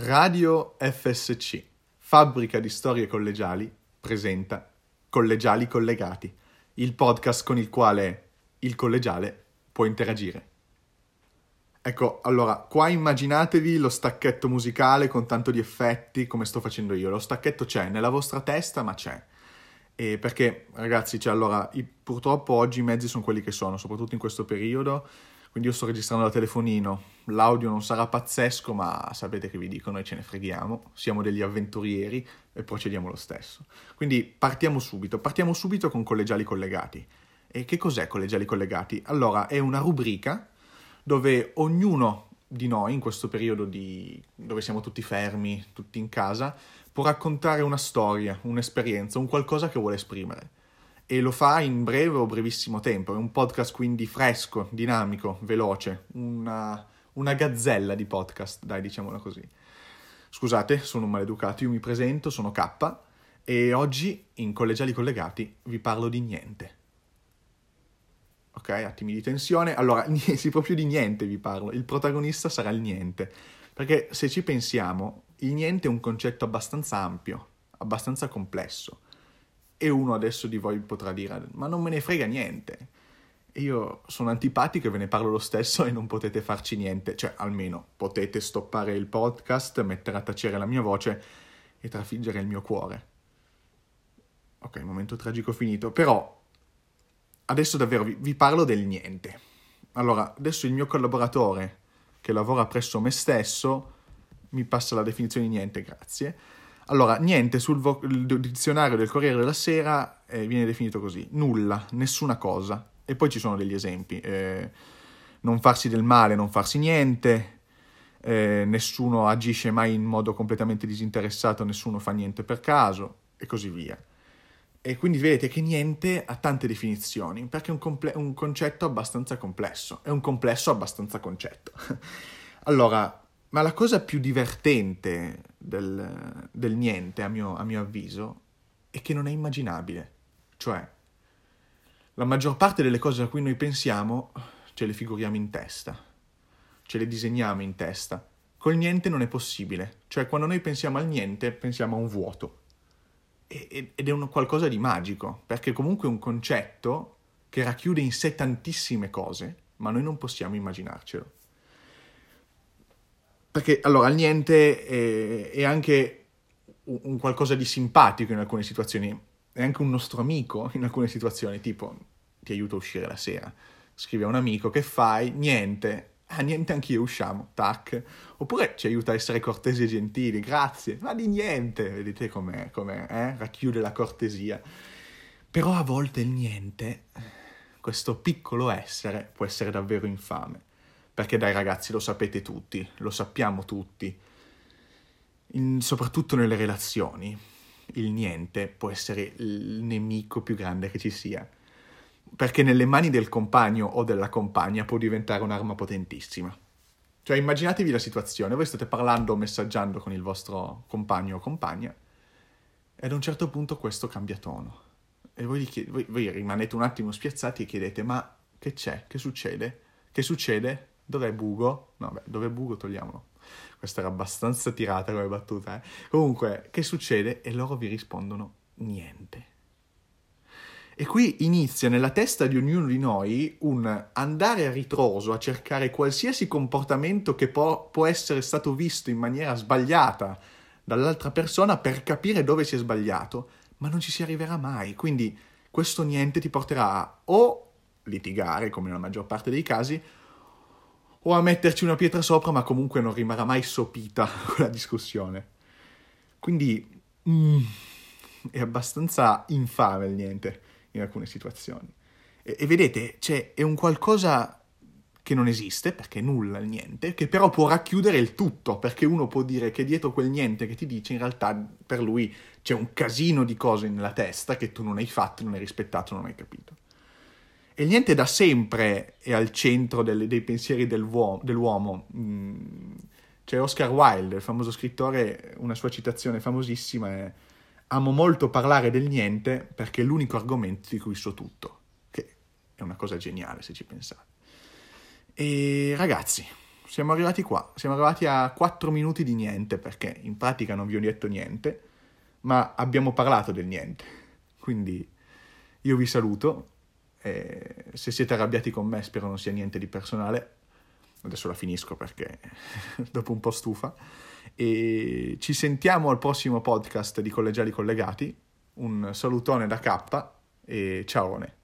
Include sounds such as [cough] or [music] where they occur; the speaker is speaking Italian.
Radio FSC, fabbrica di storie collegiali, presenta Collegiali Collegati, il podcast con il quale il collegiale può interagire. Ecco, allora, qua immaginatevi lo stacchetto musicale con tanto di effetti come sto facendo io. Lo stacchetto c'è nella vostra testa, ma c'è. E perché, ragazzi, cioè, allora, i, purtroppo oggi i mezzi sono quelli che sono, soprattutto in questo periodo quindi io sto registrando da telefonino, l'audio non sarà pazzesco, ma sapete che vi dicono e ce ne freghiamo, siamo degli avventurieri e procediamo lo stesso. Quindi partiamo subito, partiamo subito con collegiali collegati. E che cos'è collegiali collegati? Allora, è una rubrica dove ognuno di noi in questo periodo di... dove siamo tutti fermi, tutti in casa, può raccontare una storia, un'esperienza, un qualcosa che vuole esprimere e lo fa in breve o brevissimo tempo. È un podcast quindi fresco, dinamico, veloce, una, una gazzella di podcast, dai, diciamola così. Scusate, sono un maleducato, io mi presento, sono K e oggi in Collegiali Collegati vi parlo di niente. Ok, attimi di tensione. Allora, [laughs] sì, proprio di niente vi parlo. Il protagonista sarà il niente. Perché se ci pensiamo, il niente è un concetto abbastanza ampio, abbastanza complesso e uno adesso di voi potrà dire, ma non me ne frega niente. Io sono antipatico e ve ne parlo lo stesso e non potete farci niente, cioè almeno potete stoppare il podcast, mettere a tacere la mia voce e trafiggere il mio cuore. Ok, momento tragico finito, però adesso davvero vi, vi parlo del niente. Allora, adesso il mio collaboratore che lavora presso me stesso mi passa la definizione di niente, grazie allora, niente, sul vo- dizionario del Corriere della Sera eh, viene definito così, nulla, nessuna cosa. E poi ci sono degli esempi, eh, non farsi del male, non farsi niente, eh, nessuno agisce mai in modo completamente disinteressato, nessuno fa niente per caso, e così via. E quindi vedete che niente ha tante definizioni, perché è un, comple- un concetto abbastanza complesso, è un complesso abbastanza concetto. [laughs] allora, ma la cosa più divertente del, del niente, a mio, a mio avviso, è che non è immaginabile. Cioè, la maggior parte delle cose a cui noi pensiamo ce le figuriamo in testa, ce le disegniamo in testa. Col niente non è possibile. Cioè, quando noi pensiamo al niente, pensiamo a un vuoto. ed è un qualcosa di magico, perché comunque è un concetto che racchiude in sé tantissime cose, ma noi non possiamo immaginarcelo. Perché allora il niente è, è anche un, qualcosa di simpatico in alcune situazioni, è anche un nostro amico in alcune situazioni, tipo ti aiuto a uscire la sera, scrive a un amico che fai, niente, ah niente anch'io usciamo, tac, oppure ci aiuta a essere cortesi e gentili, grazie, ma di niente, vedete com'è, com'è eh? racchiude la cortesia. Però a volte il niente, questo piccolo essere, può essere davvero infame. Perché dai ragazzi lo sapete tutti, lo sappiamo tutti, In, soprattutto nelle relazioni. Il niente può essere il nemico più grande che ci sia. Perché nelle mani del compagno o della compagna può diventare un'arma potentissima. Cioè immaginatevi la situazione, voi state parlando o messaggiando con il vostro compagno o compagna e ad un certo punto questo cambia tono. E voi, chied- voi, voi rimanete un attimo spiazzati e chiedete ma che c'è? Che succede? Che succede? Dov'è Bugo? No, beh, dov'è Bugo togliamolo. Questa era abbastanza tirata come battuta, eh. Comunque, che succede? E loro vi rispondono niente. E qui inizia nella testa di ognuno di noi un andare a ritroso a cercare qualsiasi comportamento che può, può essere stato visto in maniera sbagliata dall'altra persona per capire dove si è sbagliato, ma non ci si arriverà mai. Quindi questo niente ti porterà a o litigare, come nella maggior parte dei casi, o a metterci una pietra sopra, ma comunque non rimarrà mai sopita [laughs] quella discussione. Quindi mm, è abbastanza infame il niente in alcune situazioni. E, e vedete, cioè, è un qualcosa che non esiste, perché nulla il niente, che però può racchiudere il tutto, perché uno può dire che dietro quel niente che ti dice, in realtà per lui c'è un casino di cose nella testa che tu non hai fatto, non hai rispettato, non hai capito. E il niente da sempre è al centro delle, dei pensieri dell'uomo. dell'uomo. Mm, c'è Oscar Wilde, il famoso scrittore, una sua citazione famosissima è Amo molto parlare del niente perché è l'unico argomento di cui so tutto, che è una cosa geniale se ci pensate. E ragazzi, siamo arrivati qua, siamo arrivati a 4 minuti di niente perché in pratica non vi ho detto niente, ma abbiamo parlato del niente. Quindi io vi saluto, e se siete arrabbiati con me spero non sia niente di personale, adesso la finisco perché [laughs] dopo un po' stufa, e ci sentiamo al prossimo podcast di Collegiali Collegati, un salutone da K e ciao.